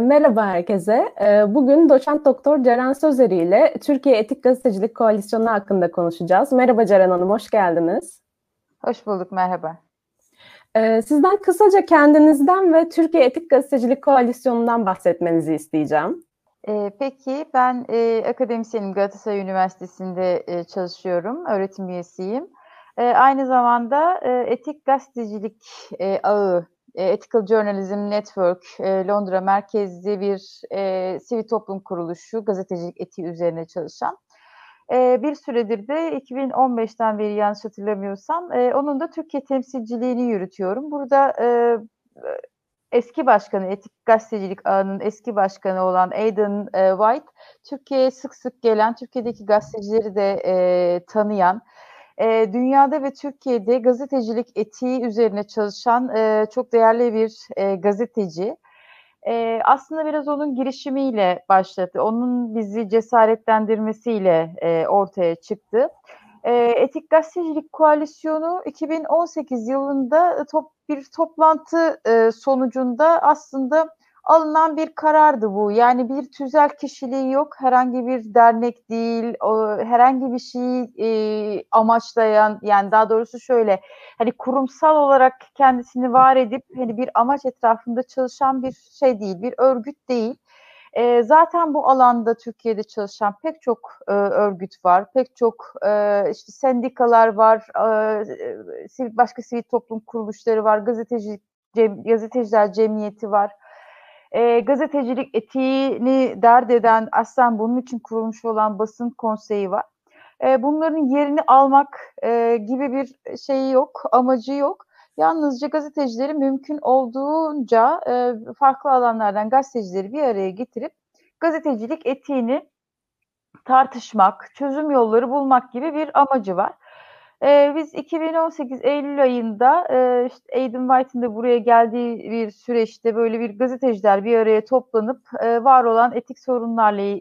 Merhaba herkese. Ee, bugün doçent doktor Ceren Sözeri ile Türkiye Etik Gazetecilik Koalisyonu hakkında konuşacağız. Merhaba Ceren Hanım, hoş geldiniz. Hoş bulduk, merhaba. Ee, sizden kısaca kendinizden ve Türkiye Etik Gazetecilik Koalisyonu'ndan bahsetmenizi isteyeceğim. Ee, peki, ben e, akademisyenim Galatasaray Üniversitesi'nde e, çalışıyorum, öğretim üyesiyim. Aynı zamanda e, Etik Gazetecilik Ağı Ethical Journalism Network e, Londra merkezli bir e, sivil toplum kuruluşu gazetecilik etiği üzerine çalışan. E, bir süredir de 2015'ten beri yanlış hatırlamıyorsam e, onun da Türkiye temsilciliğini yürütüyorum. Burada e, eski başkanı, Etik Gazetecilik Ağı'nın eski başkanı olan Aidan e, White, Türkiye'ye sık sık gelen, Türkiye'deki gazetecileri de e, tanıyan, e, dünyada ve Türkiye'de gazetecilik etiği üzerine çalışan e, çok değerli bir e, gazeteci. E, aslında biraz onun girişimiyle başladı. Onun bizi cesaretlendirmesiyle e, ortaya çıktı. E, Etik Gazetecilik Koalisyonu 2018 yılında top, bir toplantı e, sonucunda aslında alınan bir karardı bu. Yani bir tüzel kişiliği yok, herhangi bir dernek değil, herhangi bir şeyi e, amaçlayan, yani daha doğrusu şöyle, hani kurumsal olarak kendisini var edip hani bir amaç etrafında çalışan bir şey değil, bir örgüt değil. E, zaten bu alanda Türkiye'de çalışan pek çok e, örgüt var, pek çok e, işte sendikalar var, e, başka sivil toplum kuruluşları var, gazeteci cem, gazeteciler cemiyeti var e, gazetecilik etiğini dert eden aslen bunun için kurulmuş olan basın konseyi var. E, bunların yerini almak e, gibi bir şeyi yok, amacı yok. Yalnızca gazetecileri mümkün olduğunca e, farklı alanlardan gazetecileri bir araya getirip gazetecilik etiğini tartışmak, çözüm yolları bulmak gibi bir amacı var. Ee, biz 2018 Eylül ayında e, işte Aidan White'ın da buraya geldiği bir süreçte böyle bir gazeteciler bir araya toplanıp e, var olan etik sorunlarla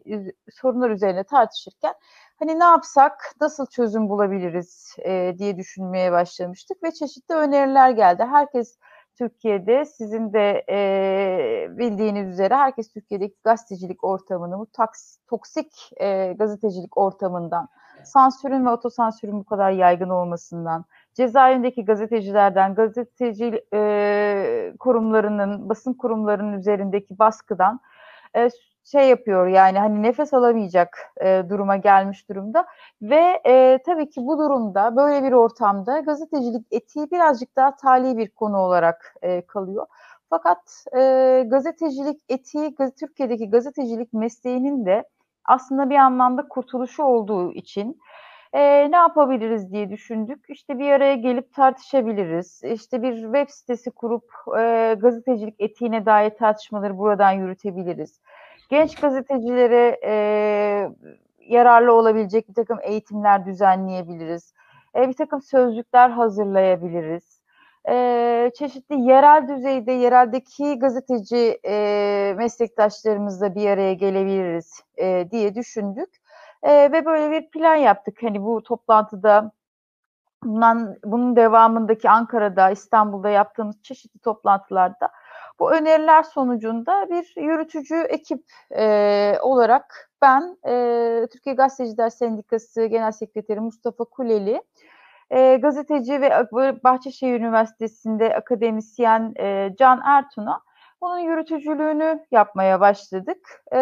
sorunlar üzerine tartışırken hani ne yapsak, nasıl çözüm bulabiliriz e, diye düşünmeye başlamıştık ve çeşitli öneriler geldi. Herkes Türkiye'de sizin de e, bildiğiniz üzere herkes Türkiye'deki gazetecilik ortamını, bu taks, toksik e, gazetecilik ortamından sansürün ve otosansürün bu kadar yaygın olmasından, cezaevindeki gazetecilerden, gazeteci e, kurumlarının, basın kurumlarının üzerindeki baskıdan e, şey yapıyor yani hani nefes alamayacak e, duruma gelmiş durumda ve e, tabii ki bu durumda böyle bir ortamda gazetecilik etiği birazcık daha tali bir konu olarak e, kalıyor. Fakat e, gazetecilik etiği Türkiye'deki gazetecilik mesleğinin de aslında bir anlamda kurtuluşu olduğu için e, ne yapabiliriz diye düşündük. İşte bir araya gelip tartışabiliriz. İşte bir web sitesi kurup e, gazetecilik etiğine dair tartışmaları buradan yürütebiliriz. Genç gazetecilere e, yararlı olabilecek bir takım eğitimler düzenleyebiliriz. E, bir takım sözlükler hazırlayabiliriz e, çeşitli yerel düzeyde, yereldeki gazeteci e, meslektaşlarımızla bir araya gelebiliriz e, diye düşündük. E, ve böyle bir plan yaptık. Hani bu toplantıda bundan, bunun devamındaki Ankara'da, İstanbul'da yaptığımız çeşitli toplantılarda bu öneriler sonucunda bir yürütücü ekip e, olarak ben e, Türkiye Gazeteciler Sendikası Genel Sekreteri Mustafa Kuleli, e, gazeteci ve Bahçeşehir Üniversitesi'nde akademisyen e, Can Ertun'a onun yürütücülüğünü yapmaya başladık. E,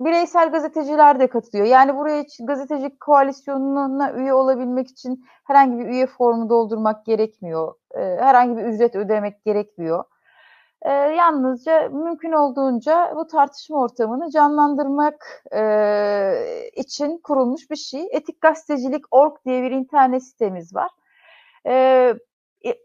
bireysel gazeteciler de katılıyor. Yani buraya gazeteci koalisyonuna üye olabilmek için herhangi bir üye formu doldurmak gerekmiyor. E, herhangi bir ücret ödemek gerekmiyor. E, yalnızca mümkün olduğunca bu tartışma ortamını canlandırmak e, için kurulmuş bir şey. Etik Gazetecilik Org diye bir internet sitemiz var. E,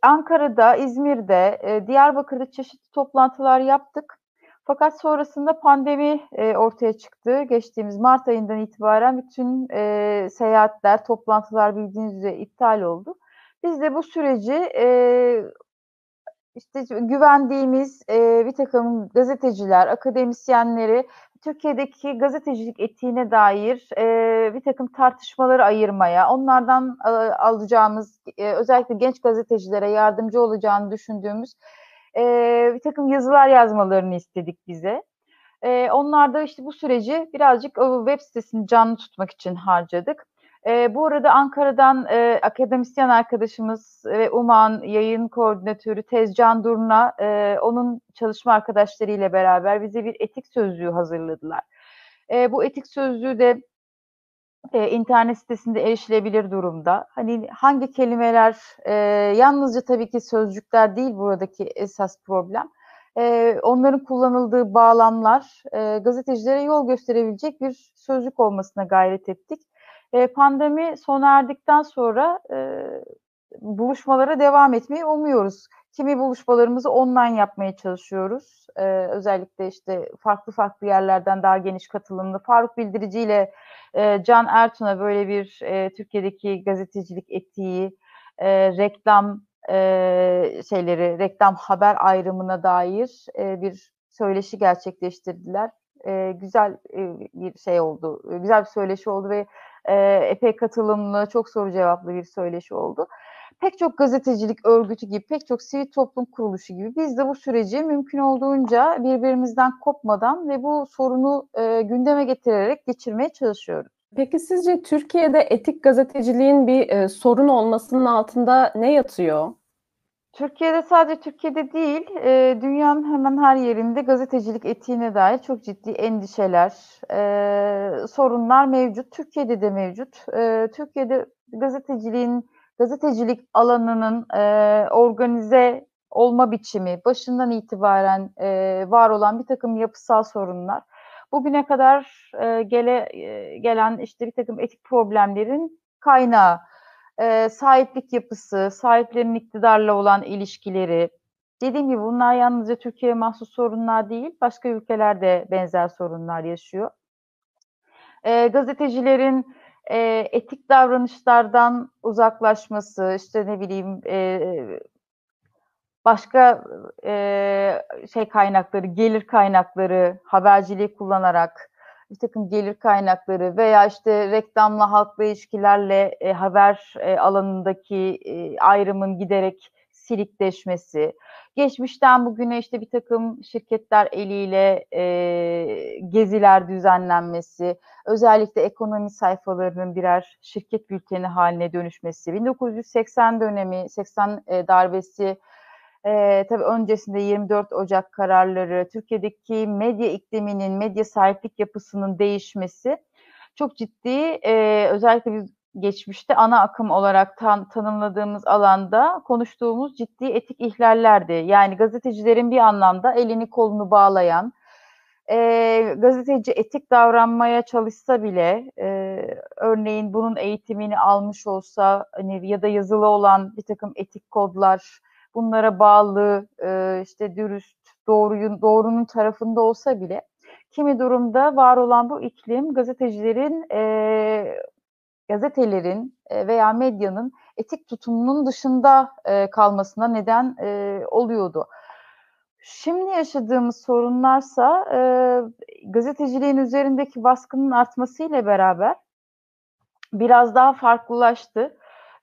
Ankara'da, İzmir'de, e, Diyarbakır'da çeşitli toplantılar yaptık. Fakat sonrasında pandemi e, ortaya çıktı. Geçtiğimiz Mart ayından itibaren bütün e, seyahatler, toplantılar bildiğiniz üzere iptal oldu. Biz de bu süreci e, işte güvendiğimiz e, bir takım gazeteciler, akademisyenleri Türkiye'deki gazetecilik etiğine dair e, bir takım tartışmaları ayırmaya, onlardan e, alacağımız e, özellikle genç gazetecilere yardımcı olacağını düşündüğümüz e, bir takım yazılar yazmalarını istedik bize. E, onlar da işte bu süreci birazcık o web sitesini canlı tutmak için harcadık. E, bu arada Ankara'dan e, akademisyen arkadaşımız ve UMAN yayın koordinatörü Tezcan Durna, e, onun çalışma arkadaşlarıyla beraber bize bir etik sözlüğü hazırladılar. E, bu etik sözlüğü de e, internet sitesinde erişilebilir durumda. Hani hangi kelimeler, e, yalnızca tabii ki sözcükler değil buradaki esas problem. E, onların kullanıldığı bağlamlar e, gazetecilere yol gösterebilecek bir sözlük olmasına gayret ettik. E, pandemi sona erdikten sonra e, buluşmalara devam etmeyi umuyoruz. Kimi buluşmalarımızı online yapmaya çalışıyoruz. E, özellikle işte farklı farklı yerlerden daha geniş katılımlı. Faruk Bildirici ile e, Can Ertun'a böyle bir e, Türkiye'deki gazetecilik etiği, e, reklam e, şeyleri, reklam haber ayrımına dair e, bir söyleşi gerçekleştirdiler. E, güzel e, bir şey oldu, güzel bir söyleşi oldu ve e, epey katılımlı, çok soru cevaplı bir söyleşi oldu. Pek çok gazetecilik örgütü gibi, pek çok sivil toplum kuruluşu gibi biz de bu süreci mümkün olduğunca birbirimizden kopmadan ve bu sorunu e, gündeme getirerek geçirmeye çalışıyoruz. Peki sizce Türkiye'de etik gazeteciliğin bir e, sorun olmasının altında ne yatıyor? Türkiye'de sadece Türkiye'de değil, e, dünyanın hemen her yerinde gazetecilik etiğine dair çok ciddi endişeler, e, sorunlar mevcut. Türkiye'de de mevcut. E, Türkiye'de gazeteciliğin, gazetecilik alanının e, organize olma biçimi, başından itibaren e, var olan bir takım yapısal sorunlar, bugüne kadar e, gele, e, gelen işte bir takım etik problemlerin kaynağı e, sahiplik yapısı, sahiplerin iktidarla olan ilişkileri. Dediğim gibi bunlar yalnızca Türkiye'ye mahsus sorunlar değil, başka ülkelerde benzer sorunlar yaşıyor. E, gazetecilerin e, etik davranışlardan uzaklaşması, işte ne bileyim e, başka e, şey kaynakları, gelir kaynakları, haberciliği kullanarak bir takım gelir kaynakları veya işte reklamla halkla ilişkilerle e, haber e, alanındaki e, ayrımın giderek silikleşmesi, geçmişten bugüne işte bir takım şirketler eliyle e, geziler düzenlenmesi, özellikle ekonomi sayfalarının birer şirket bülteni haline dönüşmesi, 1980 dönemi, 80 e, darbesi e, tabii öncesinde 24 Ocak kararları, Türkiye'deki medya ikliminin, medya sahiplik yapısının değişmesi çok ciddi, e, özellikle biz geçmişte ana akım olarak tan tanımladığımız alanda konuştuğumuz ciddi etik ihlallerdi. Yani gazetecilerin bir anlamda elini kolunu bağlayan, e, gazeteci etik davranmaya çalışsa bile, e, örneğin bunun eğitimini almış olsa hani ya da yazılı olan bir takım etik kodlar, bunlara bağlı, e, işte dürüst, doğruyun, doğrunun tarafında olsa bile kimi durumda var olan bu iklim gazetecilerin, e, gazetelerin e, veya medyanın etik tutumunun dışında kalmasına neden oluyordu. Şimdi yaşadığımız sorunlarsa e, gazeteciliğin üzerindeki baskının artmasıyla beraber biraz daha farklılaştı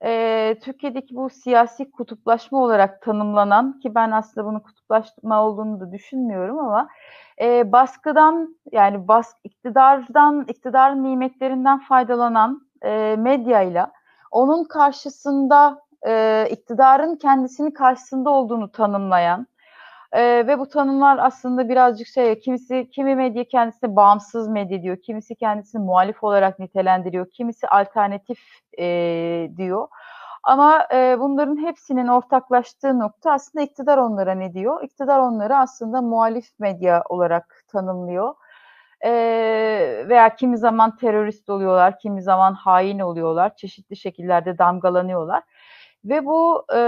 e, Türkiye'deki bu siyasi kutuplaşma olarak tanımlanan ki ben aslında bunu kutuplaşma olduğunu da düşünmüyorum ama e, baskıdan yani bas, iktidardan iktidar nimetlerinden faydalanan e, medyayla onun karşısında e, iktidarın kendisinin karşısında olduğunu tanımlayan e, ve bu tanımlar aslında birazcık şey, kimisi kimi medya kendisine bağımsız medya diyor, kimisi kendisini muhalif olarak nitelendiriyor, kimisi alternatif e, diyor. Ama e, bunların hepsinin ortaklaştığı nokta aslında iktidar onlara ne diyor? İktidar onları aslında muhalif medya olarak tanımlıyor. E, veya kimi zaman terörist oluyorlar, kimi zaman hain oluyorlar, çeşitli şekillerde damgalanıyorlar. Ve bu e,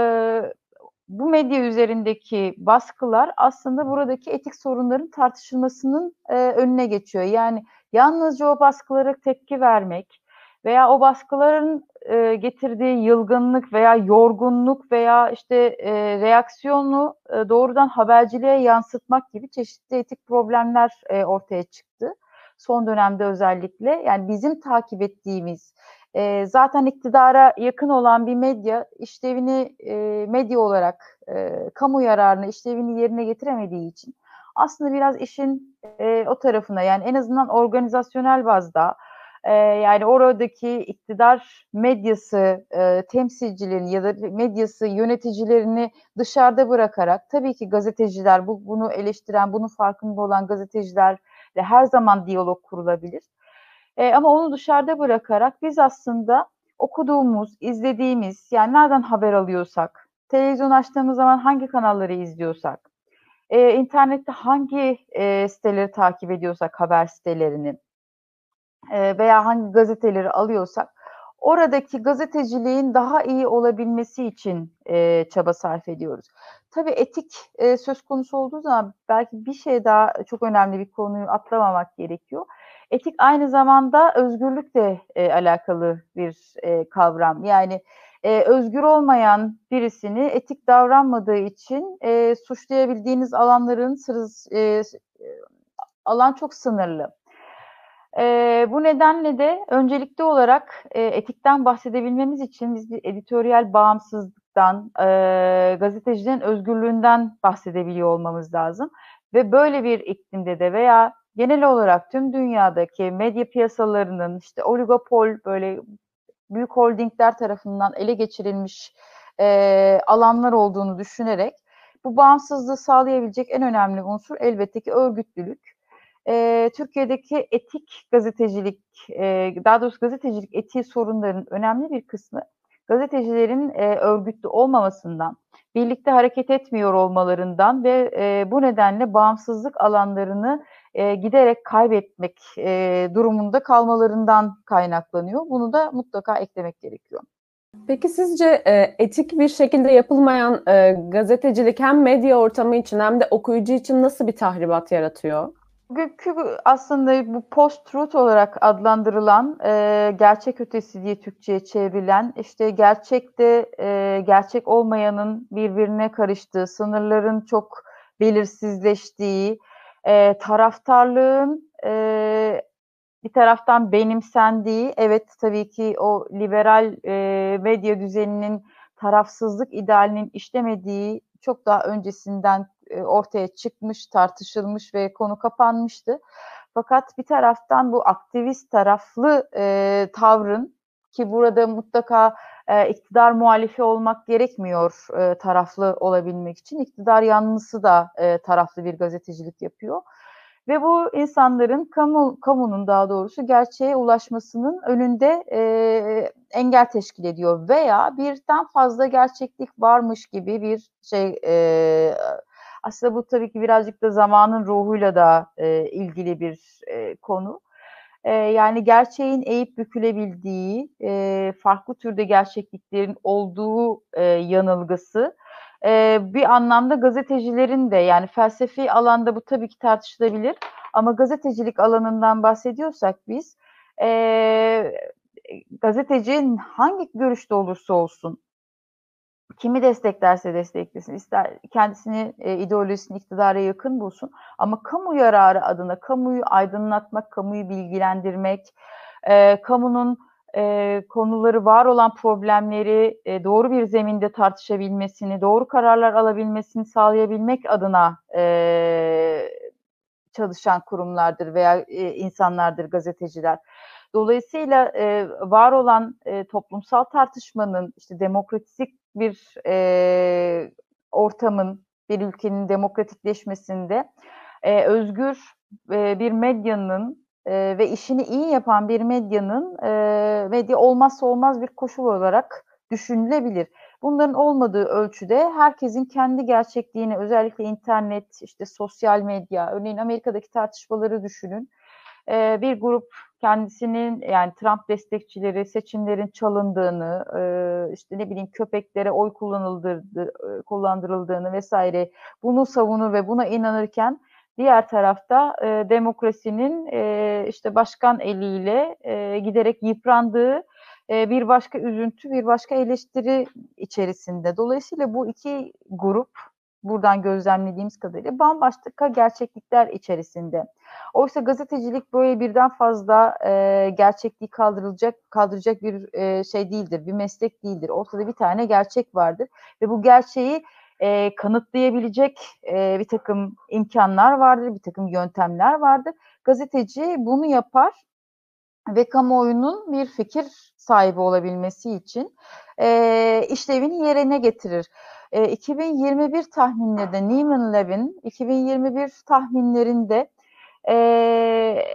bu medya üzerindeki baskılar aslında buradaki etik sorunların tartışılmasının e, önüne geçiyor. Yani yalnızca o baskılara tepki vermek veya o baskıların e, getirdiği yılgınlık veya yorgunluk veya işte e, reaksiyonu e, doğrudan haberciliğe yansıtmak gibi çeşitli etik problemler e, ortaya çıktı. Son dönemde özellikle yani bizim takip ettiğimiz E, zaten iktidara yakın olan bir medya işlevini e, medya olarak e, kamu yararını işlevini yerine getiremediği için aslında biraz işin e, o tarafına yani en azından organizasyonel bazda e, yani oradaki iktidar medyası e, temsilcilerini ya da medyası yöneticilerini dışarıda bırakarak tabii ki gazeteciler bu, bunu eleştiren, bunun farkında olan gazetecilerle her zaman diyalog kurulabilir. E, ama onu dışarıda bırakarak biz aslında okuduğumuz, izlediğimiz yani nereden haber alıyorsak, televizyon açtığımız zaman hangi kanalları izliyorsak, e, internette hangi e, siteleri takip ediyorsak haber sitelerini e, veya hangi gazeteleri alıyorsak oradaki gazeteciliğin daha iyi olabilmesi için e, çaba sarf ediyoruz. Tabii etik e, söz konusu olduğu zaman belki bir şey daha çok önemli bir konuyu atlamamak gerekiyor. Etik aynı zamanda özgürlükle e, alakalı bir e, kavram. Yani e, özgür olmayan birisini etik davranmadığı için e, suçlayabildiğiniz alanların sırız, e, alan çok sınırlı. E, bu nedenle de öncelikli olarak e, etikten bahsedebilmemiz için biz bir editoryal bağımsızlıktan, e, gazetecilerin özgürlüğünden bahsedebiliyor olmamız lazım. Ve böyle bir iklimde de veya genel olarak tüm dünyadaki medya piyasalarının işte oligopol böyle büyük holdingler tarafından ele geçirilmiş e, alanlar olduğunu düşünerek bu bağımsızlığı sağlayabilecek en önemli unsur elbette ki örgütlülük. E, Türkiye'deki etik gazetecilik, e, daha doğrusu gazetecilik etiği sorunların önemli bir kısmı gazetecilerin e, örgütlü olmamasından, birlikte hareket etmiyor olmalarından ve e, bu nedenle bağımsızlık alanlarını e, giderek kaybetmek e, durumunda kalmalarından kaynaklanıyor. Bunu da mutlaka eklemek gerekiyor. Peki sizce e, etik bir şekilde yapılmayan e, gazetecilik hem medya ortamı için hem de okuyucu için nasıl bir tahribat yaratıyor? Bugünkü aslında bu post-truth olarak adlandırılan e, gerçek ötesi diye Türkçe'ye çevrilen işte gerçekte e, gerçek olmayanın birbirine karıştığı, sınırların çok belirsizleştiği, e, taraftarlığın e, bir taraftan benimsendiği, evet tabii ki o liberal e, medya düzeninin tarafsızlık idealinin işlemediği çok daha öncesinden e, ortaya çıkmış, tartışılmış ve konu kapanmıştı. Fakat bir taraftan bu aktivist taraflı e, tavrın ki burada mutlaka e, iktidar muhalifi olmak gerekmiyor e, taraflı olabilmek için. İktidar yanlısı da e, taraflı bir gazetecilik yapıyor. Ve bu insanların kamu kamunun daha doğrusu gerçeğe ulaşmasının önünde e, engel teşkil ediyor veya birden fazla gerçeklik varmış gibi bir şey e, aslında bu tabii ki birazcık da zamanın ruhuyla da e, ilgili bir e, konu. E, yani gerçeğin eğip bükülebildiği, e, farklı türde gerçekliklerin olduğu e, yanılgısı e, bir anlamda gazetecilerin de yani felsefi alanda bu tabii ki tartışılabilir ama gazetecilik alanından bahsediyorsak biz e, gazetecinin hangi görüşte olursa olsun kimi desteklerse desteklesin, ister kendisini e, ideolojisini iktidara yakın bulsun ama kamu yararı adına kamuyu aydınlatmak, kamuyu bilgilendirmek, e, kamunun e, konuları var olan problemleri e, doğru bir zeminde tartışabilmesini, doğru kararlar alabilmesini sağlayabilmek adına e, çalışan kurumlardır veya e, insanlardır gazeteciler. Dolayısıyla e, var olan e, toplumsal tartışmanın işte demokratik bir e, ortamın, bir ülkenin demokratikleşmesinde e, özgür e, bir medyanın e, ve işini iyi yapan bir medyanın e, medya olmazsa olmaz bir koşul olarak düşünülebilir. Bunların olmadığı ölçüde herkesin kendi gerçekliğini özellikle internet, işte sosyal medya, örneğin Amerika'daki tartışmaları düşünün. E, bir grup kendisinin yani Trump destekçileri seçimlerin çalındığını, e, işte ne bileyim köpeklere oy kullanıldığı, kullandırıldığını vesaire bunu savunur ve buna inanırken diğer tarafta e, demokrasinin e, işte başkan eliyle e, giderek yıprandığı e, bir başka üzüntü, bir başka eleştiri içerisinde. Dolayısıyla bu iki grup buradan gözlemlediğimiz kadarıyla bambaşka gerçeklikler içerisinde. Oysa gazetecilik böyle birden fazla e, gerçekliği kaldırılacak kaldıracak bir e, şey değildir, bir meslek değildir. Ortada bir tane gerçek vardır ve bu gerçeği e, kanıtlayabilecek e, bir takım imkanlar vardır, bir takım yöntemler vardır. Gazeteci bunu yapar ve kamuoyunun bir fikir sahibi olabilmesi için e, işlevini yerine getirir. E, 2021 tahminlerinde Neiman Levin 2021 tahminlerinde e,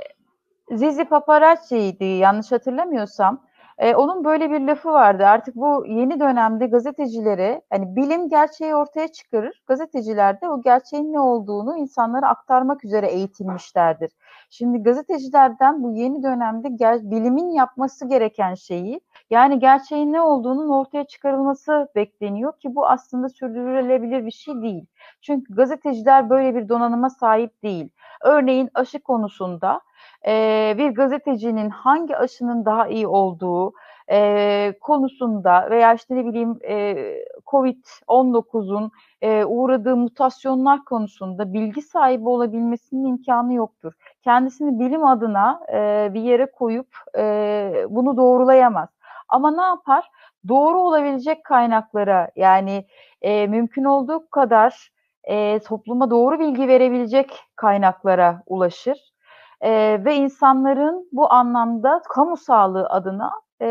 Zizi Paparazzi'ydi yanlış hatırlamıyorsam. E, onun böyle bir lafı vardı. Artık bu yeni dönemde gazetecilere hani bilim gerçeği ortaya çıkarır. Gazeteciler de o gerçeğin ne olduğunu insanlara aktarmak üzere eğitilmişlerdir. Şimdi gazetecilerden bu yeni dönemde ger- bilimin yapması gereken şeyi yani gerçeğin ne olduğunun ortaya çıkarılması bekleniyor ki bu aslında sürdürülebilir bir şey değil. Çünkü gazeteciler böyle bir donanıma sahip değil. Örneğin aşı konusunda bir gazetecinin hangi aşının daha iyi olduğu konusunda veya işte ne bileyim e, COVID-19'un e, uğradığı mutasyonlar konusunda bilgi sahibi olabilmesinin imkanı yoktur. Kendisini bilim adına bir yere koyup bunu doğrulayamaz. Ama ne yapar? Doğru olabilecek kaynaklara yani e, mümkün olduğu kadar e, topluma doğru bilgi verebilecek kaynaklara ulaşır e, ve insanların bu anlamda kamu sağlığı adına e,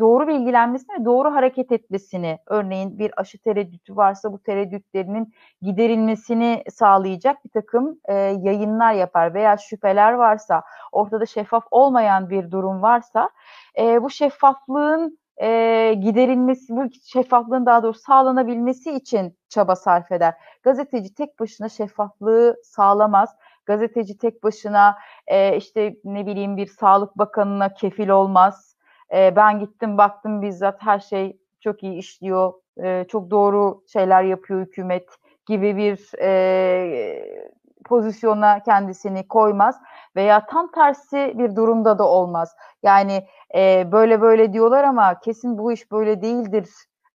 doğru bilgilenmesini ve doğru hareket etmesini, örneğin bir aşı tereddütü varsa bu tereddütlerinin giderilmesini sağlayacak bir takım e, yayınlar yapar veya şüpheler varsa, ortada şeffaf olmayan bir durum varsa, e, bu şeffaflığın e, giderilmesi, bu şeffaflığın daha doğrusu sağlanabilmesi için çaba sarf eder. Gazeteci tek başına şeffaflığı sağlamaz gazeteci tek başına e, işte ne bileyim bir sağlık bakanına kefil olmaz. E, ben gittim baktım bizzat her şey çok iyi işliyor, e, çok doğru şeyler yapıyor hükümet gibi bir e, pozisyona kendisini koymaz veya tam tersi bir durumda da olmaz. Yani e, böyle böyle diyorlar ama kesin bu iş böyle değildir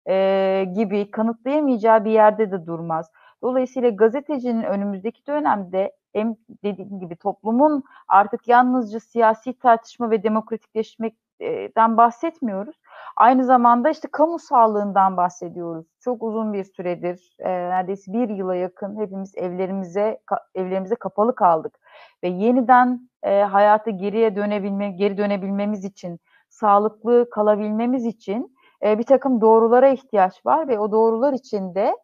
e, gibi kanıtlayamayacağı bir yerde de durmaz. Dolayısıyla gazetecinin önümüzdeki dönemde hem dediğim gibi toplumun artık yalnızca siyasi tartışma ve demokratikleşmekten bahsetmiyoruz. Aynı zamanda işte kamu sağlığından bahsediyoruz. Çok uzun bir süredir, e, neredeyse bir yıla yakın hepimiz evlerimize evlerimize kapalı kaldık ve yeniden e, hayata geriye dönebilme, geri dönebilmemiz için, sağlıklı kalabilmemiz için e, bir takım doğrulara ihtiyaç var ve o doğrular içinde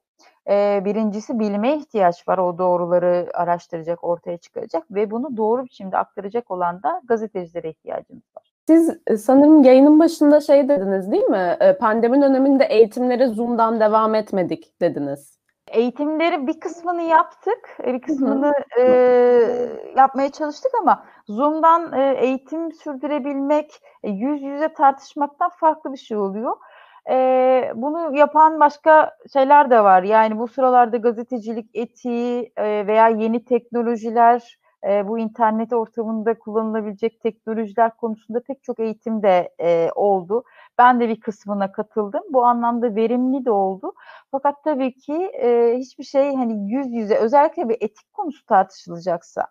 e, birincisi bilime ihtiyaç var. O doğruları araştıracak, ortaya çıkaracak ve bunu doğru biçimde aktaracak olan da gazetecilere ihtiyacımız var. Siz sanırım yayının başında şey dediniz değil mi? Pandemi döneminde eğitimleri Zoom'dan devam etmedik dediniz. Eğitimleri bir kısmını yaptık, bir kısmını e, yapmaya çalıştık ama Zoom'dan e, eğitim sürdürebilmek, e, yüz yüze tartışmaktan farklı bir şey oluyor. E, bunu yapan başka şeyler de var. Yani bu sıralarda gazetecilik etiği e, veya yeni teknolojiler, e, bu internet ortamında kullanılabilecek teknolojiler konusunda pek çok eğitim de e, oldu. Ben de bir kısmına katıldım. Bu anlamda verimli de oldu. Fakat tabii ki e, hiçbir şey hani yüz yüze özellikle bir etik konusu tartışılacaksa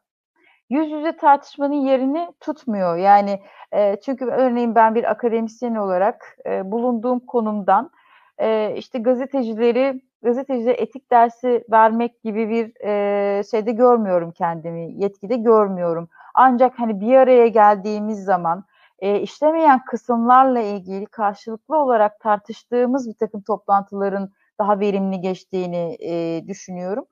yüz yüze tartışmanın yerini tutmuyor. Yani e, çünkü örneğin ben bir akademisyen olarak e, bulunduğum konumdan e, işte gazetecileri gazetecilere etik dersi vermek gibi bir e, şeyde görmüyorum kendimi, yetkide görmüyorum. Ancak hani bir araya geldiğimiz zaman e, işlemeyen kısımlarla ilgili karşılıklı olarak tartıştığımız bir takım toplantıların daha verimli geçtiğini e, düşünüyorum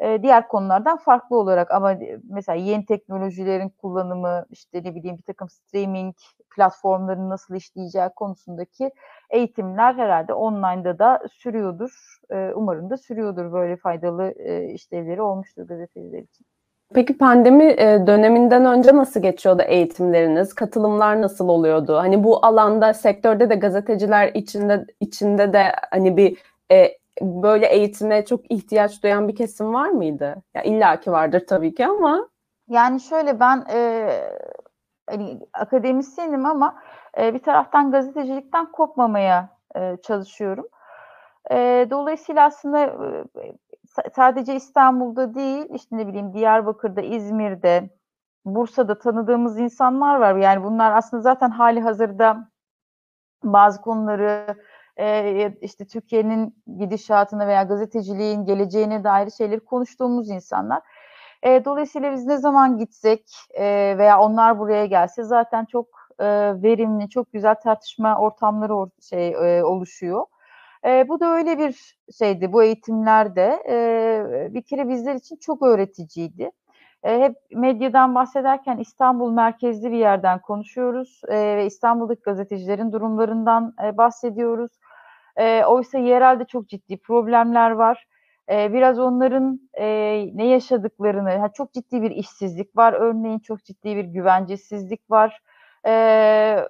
diğer konulardan farklı olarak ama mesela yeni teknolojilerin kullanımı işte ne bileyim bir takım streaming platformların nasıl işleyeceği konusundaki eğitimler herhalde online'da da sürüyordur. Umarım da sürüyordur böyle faydalı işlevleri olmuştur gazeteciler için. Peki pandemi döneminden önce nasıl geçiyordu eğitimleriniz? Katılımlar nasıl oluyordu? Hani bu alanda sektörde de gazeteciler içinde içinde de hani bir e, böyle eğitime çok ihtiyaç duyan bir kesim var mıydı? Ya illaki vardır tabii ki ama. Yani şöyle ben e, hani akademisyenim ama e, bir taraftan gazetecilikten kopmamaya e, çalışıyorum. E, dolayısıyla aslında e, sadece İstanbul'da değil, işte ne bileyim Diyarbakır'da, İzmir'de, Bursa'da tanıdığımız insanlar var. Yani bunlar aslında zaten hali hazırda bazı konuları e, işte Türkiye'nin gidişatına veya gazeteciliğin geleceğine dair şeyleri konuştuğumuz insanlar. E, dolayısıyla biz ne zaman gitsek e, veya onlar buraya gelse zaten çok e, verimli, çok güzel tartışma ortamları or şey e, oluşuyor. Bu da öyle bir şeydi bu eğitimlerde. Bir kere bizler için çok öğreticiydi. E, hep medyadan bahsederken İstanbul merkezli bir yerden konuşuyoruz e, ve İstanbul'daki gazetecilerin durumlarından e, bahsediyoruz. E, oysa yerelde çok ciddi problemler var. E, biraz onların e, ne yaşadıklarını, yani çok ciddi bir işsizlik var örneğin, çok ciddi bir güvencesizlik var. E,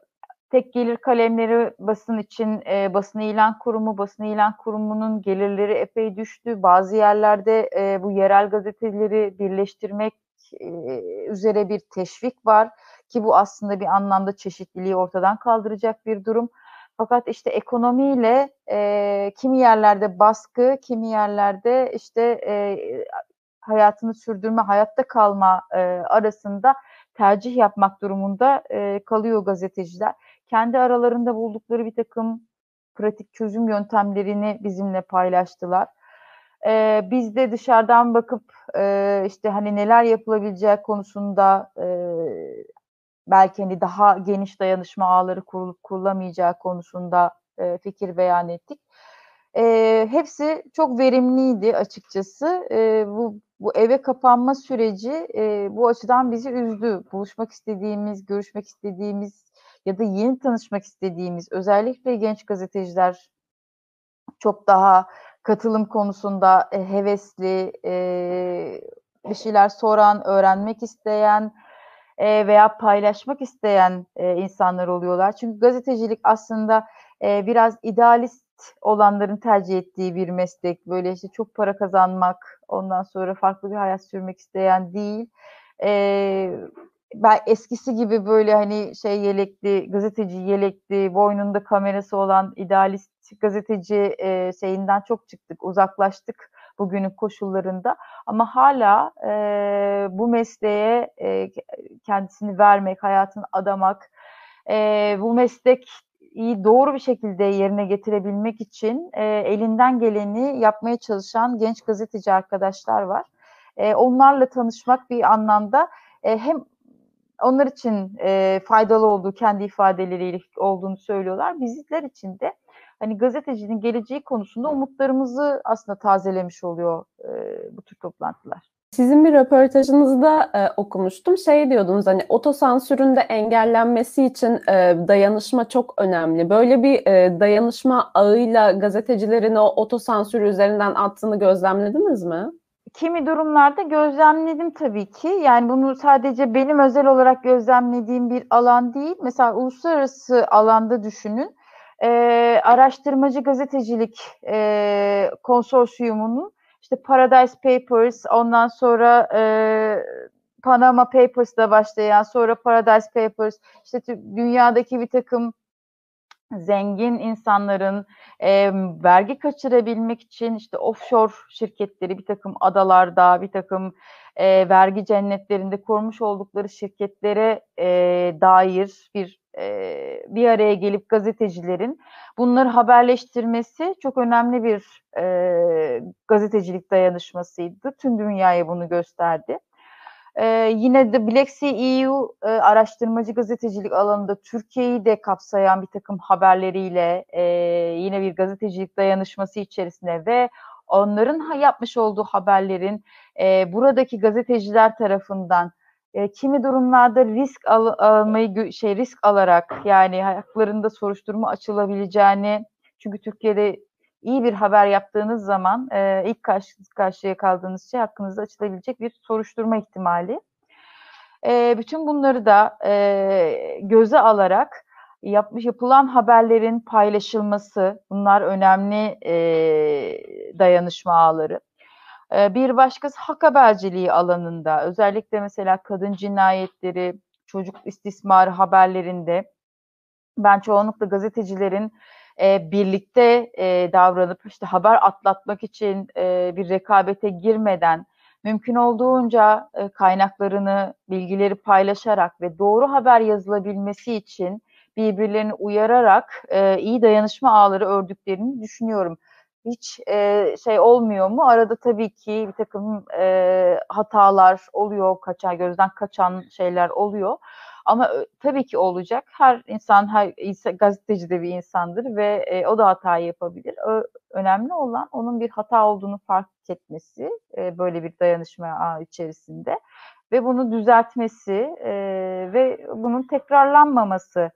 tek gelir kalemleri basın için e, basın ilan kurumu, basın ilan kurumunun gelirleri epey düştü. Bazı yerlerde e, bu yerel gazeteleri birleştirmek üzere bir teşvik var ki bu aslında bir anlamda çeşitliliği ortadan kaldıracak bir durum. Fakat işte ekonomiyle e, kimi yerlerde baskı, kimi yerlerde işte e, hayatını sürdürme, hayatta kalma e, arasında tercih yapmak durumunda e, kalıyor gazeteciler. Kendi aralarında buldukları bir takım pratik çözüm yöntemlerini bizimle paylaştılar. E, biz de dışarıdan bakıp e, işte hani neler yapılabileceği konusunda e, belki hani daha geniş dayanışma ağları kurulup kurulamayacağı konusunda e, fikir beyan ettik. E, hepsi çok verimliydi açıkçası. E, bu bu eve kapanma süreci e, bu açıdan bizi üzdü. Buluşmak istediğimiz, görüşmek istediğimiz ya da yeni tanışmak istediğimiz özellikle genç gazeteciler çok daha katılım konusunda e, hevesli, e, bir şeyler soran, öğrenmek isteyen e, veya paylaşmak isteyen insanlar oluyorlar. Çünkü gazetecilik aslında biraz idealist olanların tercih ettiği bir meslek. Böyle işte çok para kazanmak, ondan sonra farklı bir hayat sürmek isteyen değil. E, ben eskisi gibi böyle hani şey yelekli, gazeteci yelekli, boynunda kamerası olan idealist gazeteci e, şeyinden çok çıktık, uzaklaştık bugünün koşullarında. Ama hala e, bu mesleğe e, kendisini vermek, hayatını adamak, e, bu meslek iyi doğru bir şekilde yerine getirebilmek için e, elinden geleni yapmaya çalışan genç gazeteci arkadaşlar var. E, onlarla tanışmak bir anlamda e, hem onlar için e, faydalı olduğu kendi ifadeleriyle olduğunu söylüyorlar. Bizler için de hani gazetecinin geleceği konusunda umutlarımızı aslında tazelemiş oluyor e, bu tür toplantılar. Sizin bir röportajınızda e, okumuştum. Şey diyordunuz hani otosansürün de engellenmesi için e, dayanışma çok önemli. Böyle bir e, dayanışma ağıyla gazetecilerin o otosansür üzerinden attığını gözlemlediniz mi? Kimi durumlarda gözlemledim tabii ki. Yani bunu sadece benim özel olarak gözlemlediğim bir alan değil. Mesela uluslararası alanda düşünün. E, araştırmacı gazetecilik e, konsorsiyumunun işte Paradise Papers, ondan sonra e, Panama Papers'la başlayan, sonra Paradise Papers, işte dünyadaki bir takım zengin insanların e, vergi kaçırabilmek için işte offshore şirketleri bir takım adalarda, bir takım e, vergi cennetlerinde kurmuş oldukları şirketlere e, dair bir e, bir araya gelip gazetecilerin bunları haberleştirmesi çok önemli bir e, gazetecilik dayanışmasıydı. Tüm dünyaya bunu gösterdi. Ee, yine de Black Sea EU e, araştırmacı gazetecilik alanında Türkiye'yi de kapsayan bir takım haberleriyle e, yine bir gazetecilik dayanışması içerisinde ve onların yapmış olduğu haberlerin e, buradaki gazeteciler tarafından e, kimi durumlarda risk al, almayı şey risk alarak yani haklarında soruşturma açılabileceğini çünkü Türkiye'de iyi bir haber yaptığınız zaman e, ilk karşı karşıya kaldığınız şey hakkınızda açılabilecek bir soruşturma ihtimali. E, bütün bunları da e, göze alarak yapmış yapılan haberlerin paylaşılması bunlar önemli e, dayanışma ağları. E, bir başkası hak haberciliği alanında özellikle mesela kadın cinayetleri, çocuk istismarı haberlerinde ben çoğunlukla gazetecilerin e, birlikte e, davranıp işte haber atlatmak için e, bir rekabete girmeden mümkün olduğunca e, kaynaklarını, bilgileri paylaşarak ve doğru haber yazılabilmesi için birbirlerini uyararak e, iyi dayanışma ağları ördüklerini düşünüyorum. Hiç e, şey olmuyor mu? Arada tabii ki bir takım e, hatalar oluyor, kaçan gözden kaçan şeyler oluyor. Ama tabii ki olacak. Her insan, her insan, gazeteci de bir insandır ve e, o da hata yapabilir. Ö, önemli olan onun bir hata olduğunu fark etmesi e, böyle bir dayanışma ağı içerisinde ve bunu düzeltmesi e, ve bunun tekrarlanmaması.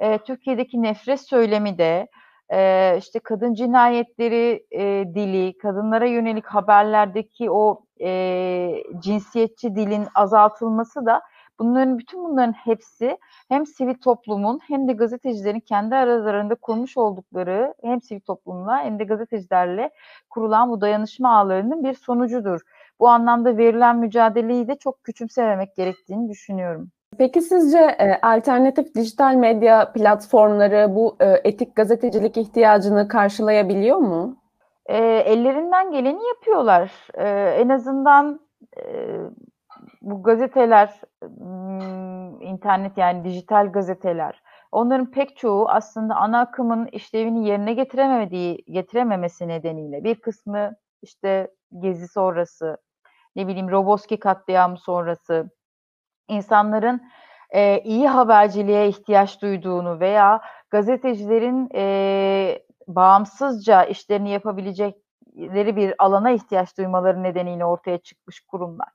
E, Türkiye'deki nefret söylemi de e, işte kadın cinayetleri e, dili, kadınlara yönelik haberlerdeki o e, cinsiyetçi dilin azaltılması da Bunların bütün bunların hepsi hem sivil toplumun hem de gazetecilerin kendi aralarında kurmuş oldukları hem sivil toplumla hem de gazetecilerle kurulan bu dayanışma ağlarının bir sonucudur. Bu anlamda verilen mücadeleyi de çok küçümsememek gerektiğini düşünüyorum. Peki sizce e, alternatif dijital medya platformları bu e, etik gazetecilik ihtiyacını karşılayabiliyor mu? E, ellerinden geleni yapıyorlar. E, en azından e, bu gazeteler, internet yani dijital gazeteler, onların pek çoğu aslında ana akımın işlevini yerine getiremediği, getirememesi nedeniyle bir kısmı işte gezi sonrası, ne bileyim Roboski katliamı sonrası insanların e, iyi haberciliğe ihtiyaç duyduğunu veya gazetecilerin e, bağımsızca işlerini yapabilecekleri bir alana ihtiyaç duymaları nedeniyle ortaya çıkmış kurumlar.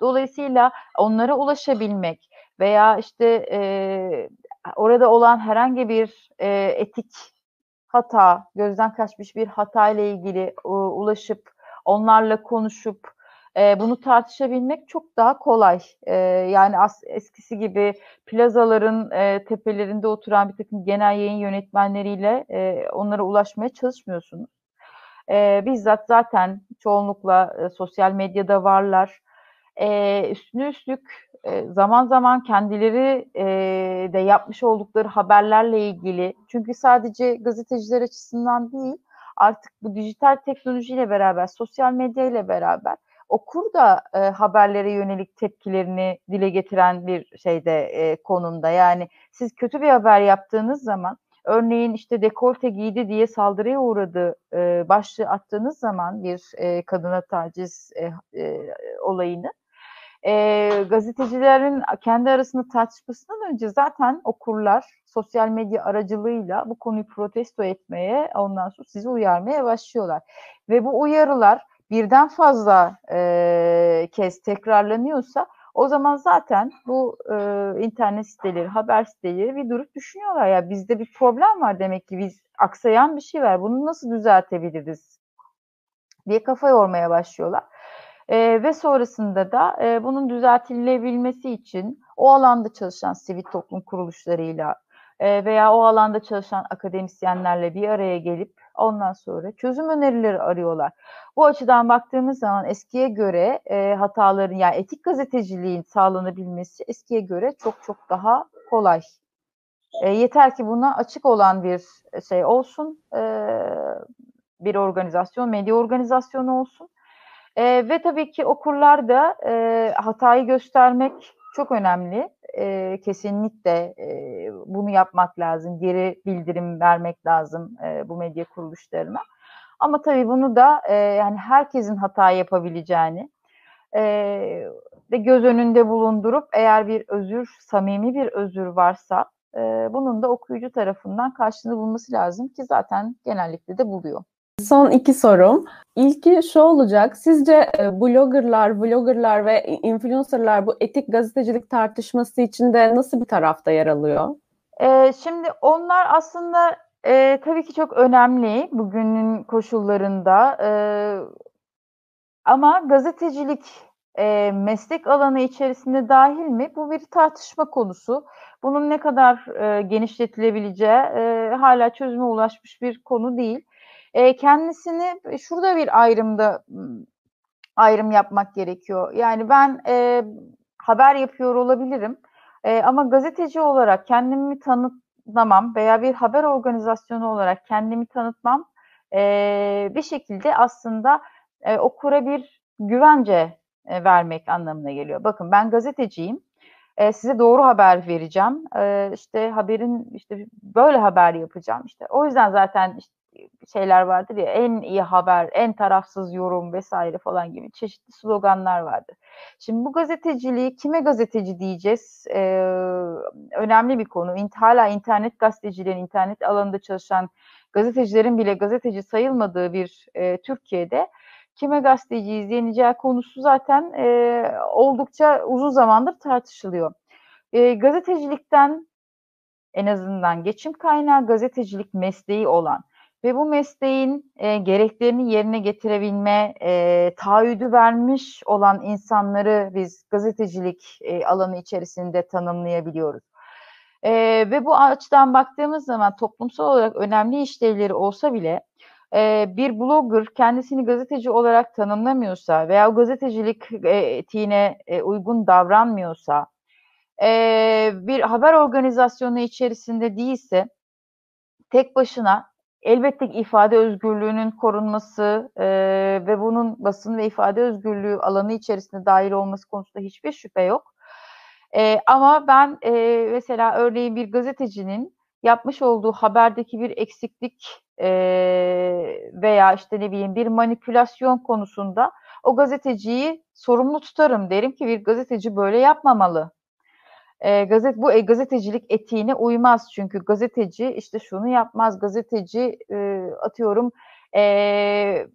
Dolayısıyla onlara ulaşabilmek veya işte e, orada olan herhangi bir e, etik hata, gözden kaçmış bir hata ile ilgili e, ulaşıp onlarla konuşup e, bunu tartışabilmek çok daha kolay. E, yani as, eskisi gibi plazaların e, tepelerinde oturan bir takım genel yayın yönetmenleriyle e, onlara ulaşmaya çalışmıyorsunuz. E, bizzat zaten çoğunlukla e, sosyal medyada varlar e, üstüne üstlük e, zaman zaman kendileri e, de yapmış oldukları haberlerle ilgili çünkü sadece gazeteciler açısından değil artık bu dijital teknolojiyle beraber sosyal medya ile beraber okur da e, haberlere yönelik tepkilerini dile getiren bir şeyde e, konumda. Yani siz kötü bir haber yaptığınız zaman örneğin işte dekolte giydi diye saldırıya uğradı e, başlığı attığınız zaman bir e, kadına taciz e, e, olayını e, gazetecilerin kendi arasında tartışmasından önce zaten okurlar sosyal medya aracılığıyla bu konuyu protesto etmeye ondan sonra sizi uyarmaya başlıyorlar. Ve bu uyarılar birden fazla e, kez tekrarlanıyorsa o zaman zaten bu e, internet siteleri, haber siteleri bir durup düşünüyorlar ya bizde bir problem var demek ki biz aksayan bir şey var. Bunu nasıl düzeltebiliriz diye kafa yormaya başlıyorlar. E, ve sonrasında da e, bunun düzeltilebilmesi için o alanda çalışan sivil toplum kuruluşlarıyla e, veya o alanda çalışan akademisyenlerle bir araya gelip ondan sonra çözüm önerileri arıyorlar. Bu açıdan baktığımız zaman eskiye göre e, hataların yani etik gazeteciliğin sağlanabilmesi eskiye göre çok çok daha kolay. E, yeter ki buna açık olan bir şey olsun, e, bir organizasyon, medya organizasyonu olsun e, ve tabii ki okurlar da e, hatayı göstermek çok önemli. E, kesinlikle e, bunu yapmak lazım. Geri bildirim vermek lazım e, bu medya kuruluşlarına. Ama tabii bunu da e, yani herkesin hata yapabileceğini e, ve göz önünde bulundurup eğer bir özür, samimi bir özür varsa e, bunun da okuyucu tarafından karşılığını bulması lazım ki zaten genellikle de buluyor. Son iki sorum. İlki şu olacak. Sizce e, bloggerlar, vloggerlar ve influencerlar bu etik gazetecilik tartışması içinde nasıl bir tarafta yer alıyor? Ee, şimdi onlar aslında e, tabii ki çok önemli bugünün koşullarında. E, ama gazetecilik e, meslek alanı içerisinde dahil mi? Bu bir tartışma konusu. Bunun ne kadar e, genişletilebileceği e, hala çözüme ulaşmış bir konu değil. E, kendisini şurada bir ayrımda ayrım yapmak gerekiyor. Yani ben e, haber yapıyor olabilirim e, ama gazeteci olarak kendimi tanıt tanımlamam veya bir haber organizasyonu olarak kendimi tanıtmam e, bir şekilde aslında e, okura bir güvence e, vermek anlamına geliyor. Bakın ben gazeteciyim. E, size doğru haber vereceğim. E, işte haberin işte böyle haber yapacağım. İşte o yüzden zaten işte şeyler vardır ya en iyi haber, en tarafsız yorum vesaire falan gibi çeşitli sloganlar vardır. Şimdi bu gazeteciliği kime gazeteci diyeceğiz? Ee, önemli bir konu. Hala internet gazetecilerin, internet alanında çalışan gazetecilerin bile gazeteci sayılmadığı bir e, Türkiye'de kime gazeteciyiz deneyeceği konusu zaten e, oldukça uzun zamandır tartışılıyor. E, gazetecilikten en azından geçim kaynağı gazetecilik mesleği olan ve bu mesleğin e, gereklerini yerine getirebilme e, taahhüdü vermiş olan insanları biz gazetecilik e, alanı içerisinde tanımlayabiliyoruz. E, ve bu açıdan baktığımız zaman toplumsal olarak önemli işlevleri olsa bile e, bir blogger kendisini gazeteci olarak tanımlamıyorsa veya gazetecilik e, etiğine e, uygun davranmıyorsa, e, bir haber organizasyonu içerisinde değilse tek başına elbette ki ifade özgürlüğünün korunması e, ve bunun basın ve ifade özgürlüğü alanı içerisinde dahil olması konusunda hiçbir şüphe yok. E, ama ben e, mesela örneğin bir gazetecinin yapmış olduğu haberdeki bir eksiklik e, veya işte ne bileyim bir manipülasyon konusunda o gazeteciyi sorumlu tutarım. Derim ki bir gazeteci böyle yapmamalı. E, gazet bu e, gazetecilik etiğine uymaz çünkü gazeteci işte şunu yapmaz. Gazeteci e, atıyorum e,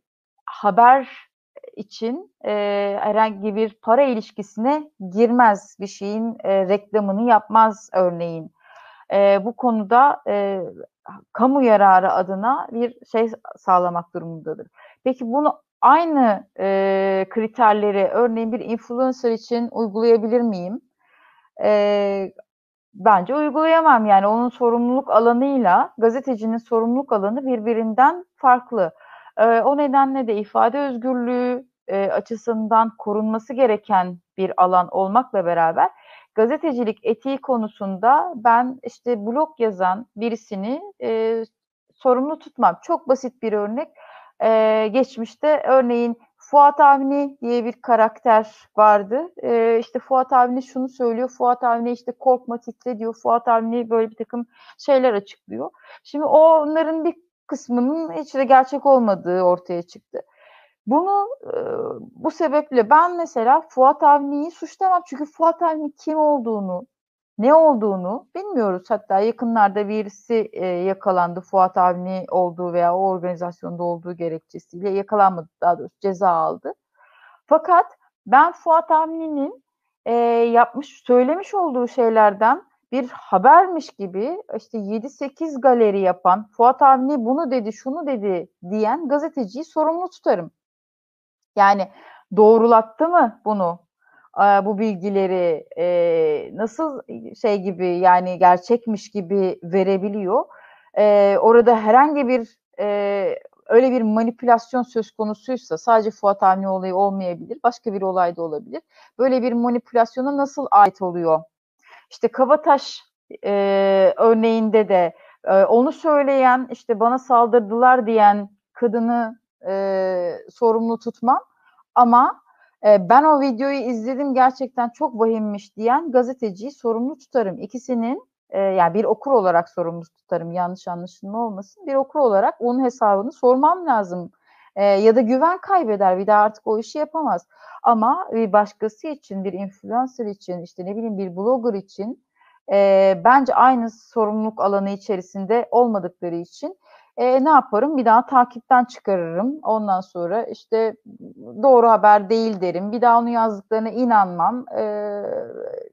haber için e, herhangi bir para ilişkisine girmez. Bir şeyin e, reklamını yapmaz örneğin. E, bu konuda e, kamu yararı adına bir şey sağlamak durumundadır. Peki bunu aynı e, kriterleri örneğin bir influencer için uygulayabilir miyim? E, bence uygulayamam. Yani onun sorumluluk alanıyla gazetecinin sorumluluk alanı birbirinden farklı. E, o nedenle de ifade özgürlüğü e, açısından korunması gereken bir alan olmakla beraber gazetecilik etiği konusunda ben işte blog yazan birisini e, sorumlu tutmam. Çok basit bir örnek. E, geçmişte örneğin Fuat Avni diye bir karakter vardı. E, işte Fuat Avni şunu söylüyor. Fuat Avni işte korkma titre diyor. Fuat Avni böyle bir takım şeyler açıklıyor. Şimdi onların bir kısmının hiç de gerçek olmadığı ortaya çıktı. Bunu e, bu sebeple ben mesela Fuat Avni'yi suçlamam. Çünkü Fuat Avni kim olduğunu, ne olduğunu bilmiyoruz. Hatta yakınlarda birisi e, yakalandı Fuat Avni olduğu veya o organizasyonda olduğu gerekçesiyle yakalanmadı daha doğrusu ceza aldı. Fakat ben Fuat Avni'nin e, yapmış, söylemiş olduğu şeylerden bir habermiş gibi işte 7-8 galeri yapan Fuat Avni bunu dedi, şunu dedi diyen gazeteciyi sorumlu tutarım. Yani doğrulattı mı bunu? Bu bilgileri e, nasıl şey gibi yani gerçekmiş gibi verebiliyor. E, orada herhangi bir e, öyle bir manipülasyon söz konusuysa sadece Fuat Avni olayı olmayabilir, başka bir olay da olabilir. Böyle bir manipülasyona nasıl ait oluyor? İşte Kabataş e, örneğinde de e, onu söyleyen, işte bana saldırdılar diyen kadını e, sorumlu tutmam. Ama e, ben o videoyu izledim gerçekten çok vahimmiş diyen gazeteciyi sorumlu tutarım. İkisinin e, yani bir okur olarak sorumlu tutarım yanlış anlaşılma olmasın. Bir okur olarak onun hesabını sormam lazım. E, ya da güven kaybeder bir daha artık o işi yapamaz. Ama bir başkası için, bir influencer için, işte ne bileyim bir blogger için e, bence aynı sorumluluk alanı içerisinde olmadıkları için e, ne yaparım? Bir daha takipten çıkarırım. Ondan sonra işte doğru haber değil derim. Bir daha onun yazdıklarına inanmam. E,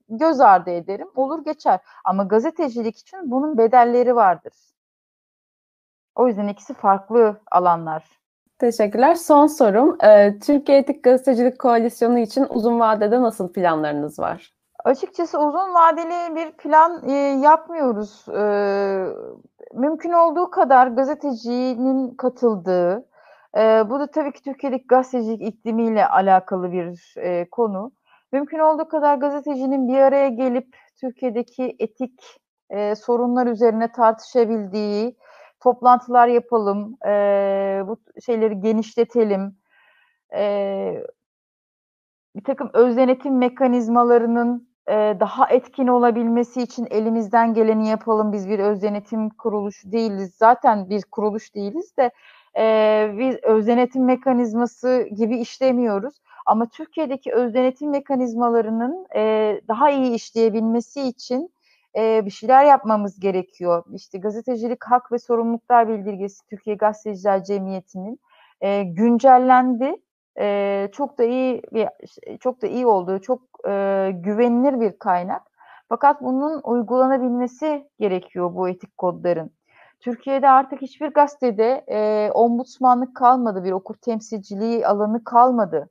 göz ardı ederim. Olur geçer. Ama gazetecilik için bunun bedelleri vardır. O yüzden ikisi farklı alanlar. Teşekkürler. Son sorum. Ee, Türkiye Etik Gazetecilik Koalisyonu için uzun vadede nasıl planlarınız var? Açıkçası uzun vadeli bir plan e, yapmıyoruz. E, mümkün olduğu kadar gazetecinin katıldığı, e, bu da tabii ki Türkiye'deki gazetecilik iklimiyle alakalı bir e, konu. Mümkün olduğu kadar gazetecinin bir araya gelip Türkiye'deki etik e, sorunlar üzerine tartışabildiği, toplantılar yapalım, e, bu şeyleri genişletelim, e, bir takım öz denetim mekanizmalarının e, daha etkin olabilmesi için elimizden geleni yapalım. Biz bir öz denetim kuruluşu değiliz. Zaten bir kuruluş değiliz de e, biz öz denetim mekanizması gibi işlemiyoruz. Ama Türkiye'deki öz denetim mekanizmalarının e, daha iyi işleyebilmesi için e, bir şeyler yapmamız gerekiyor. İşte gazetecilik hak ve sorumluluklar bildirgesi Türkiye Gazeteciler Cemiyeti'nin e, güncellendi. E, çok da iyi bir çok da iyi olduğu, çok e, güvenilir bir kaynak. Fakat bunun uygulanabilmesi gerekiyor bu etik kodların. Türkiye'de artık hiçbir gazetede e, ombudsmanlık kalmadı, bir okur temsilciliği alanı kalmadı.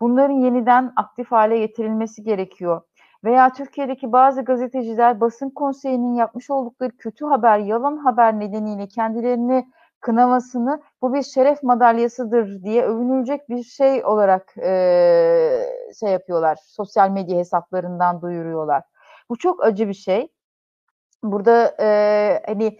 Bunların yeniden aktif hale getirilmesi gerekiyor. Veya Türkiye'deki bazı gazeteciler basın konseyinin yapmış oldukları kötü haber, yalan haber nedeniyle kendilerini kınamasını bu bir şeref madalyasıdır diye övünülecek bir şey olarak e, şey yapıyorlar. Sosyal medya hesaplarından duyuruyorlar. Bu çok acı bir şey. Burada e, hani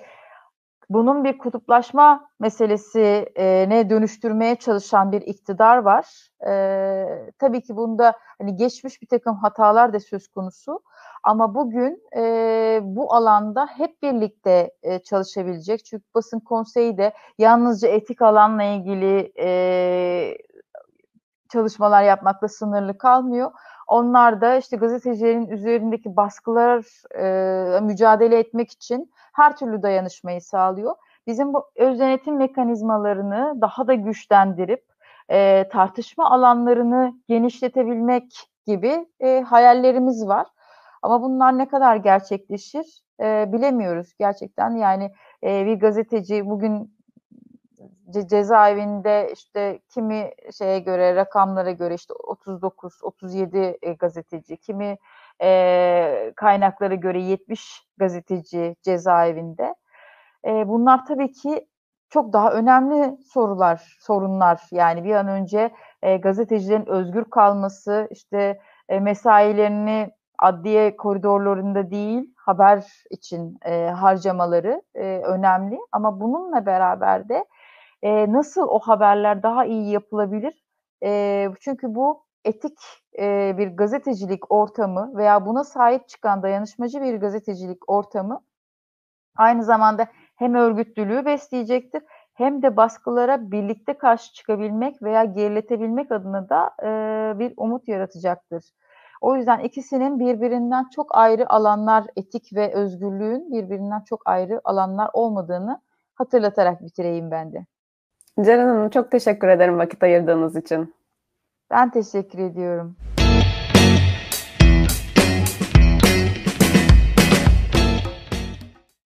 bunun bir kutuplaşma meselesi e, ne dönüştürmeye çalışan bir iktidar var. E, tabii ki bunda hani geçmiş bir takım hatalar da söz konusu. Ama bugün e, bu alanda hep birlikte e, çalışabilecek. Çünkü basın konseyi de yalnızca etik alanla ilgili e, çalışmalar yapmakla sınırlı kalmıyor. Onlar da işte gazetecilerin üzerindeki baskılar e, mücadele etmek için her türlü dayanışmayı sağlıyor. Bizim bu öz denetim mekanizmalarını daha da güçlendirip e, tartışma alanlarını genişletebilmek gibi e, hayallerimiz var. Ama bunlar ne kadar gerçekleşir e, bilemiyoruz gerçekten. Yani e, bir gazeteci bugün ce cezaevinde işte kimi şeye göre rakamlara göre işte 39 37 e, gazeteci, kimi e, kaynaklara göre 70 gazeteci cezaevinde. E, bunlar tabii ki çok daha önemli sorular, sorunlar. Yani bir an önce e, gazetecilerin özgür kalması, işte e, mesailerini adliye koridorlarında değil, haber için e, harcamaları e, önemli. Ama bununla beraber de e, nasıl o haberler daha iyi yapılabilir? E, çünkü bu etik e, bir gazetecilik ortamı veya buna sahip çıkan dayanışmacı bir gazetecilik ortamı aynı zamanda hem örgütlülüğü besleyecektir hem de baskılara birlikte karşı çıkabilmek veya geriletebilmek adına da e, bir umut yaratacaktır. O yüzden ikisinin birbirinden çok ayrı alanlar, etik ve özgürlüğün birbirinden çok ayrı alanlar olmadığını hatırlatarak bitireyim ben de. Ceren Hanım çok teşekkür ederim vakit ayırdığınız için. Ben teşekkür ediyorum.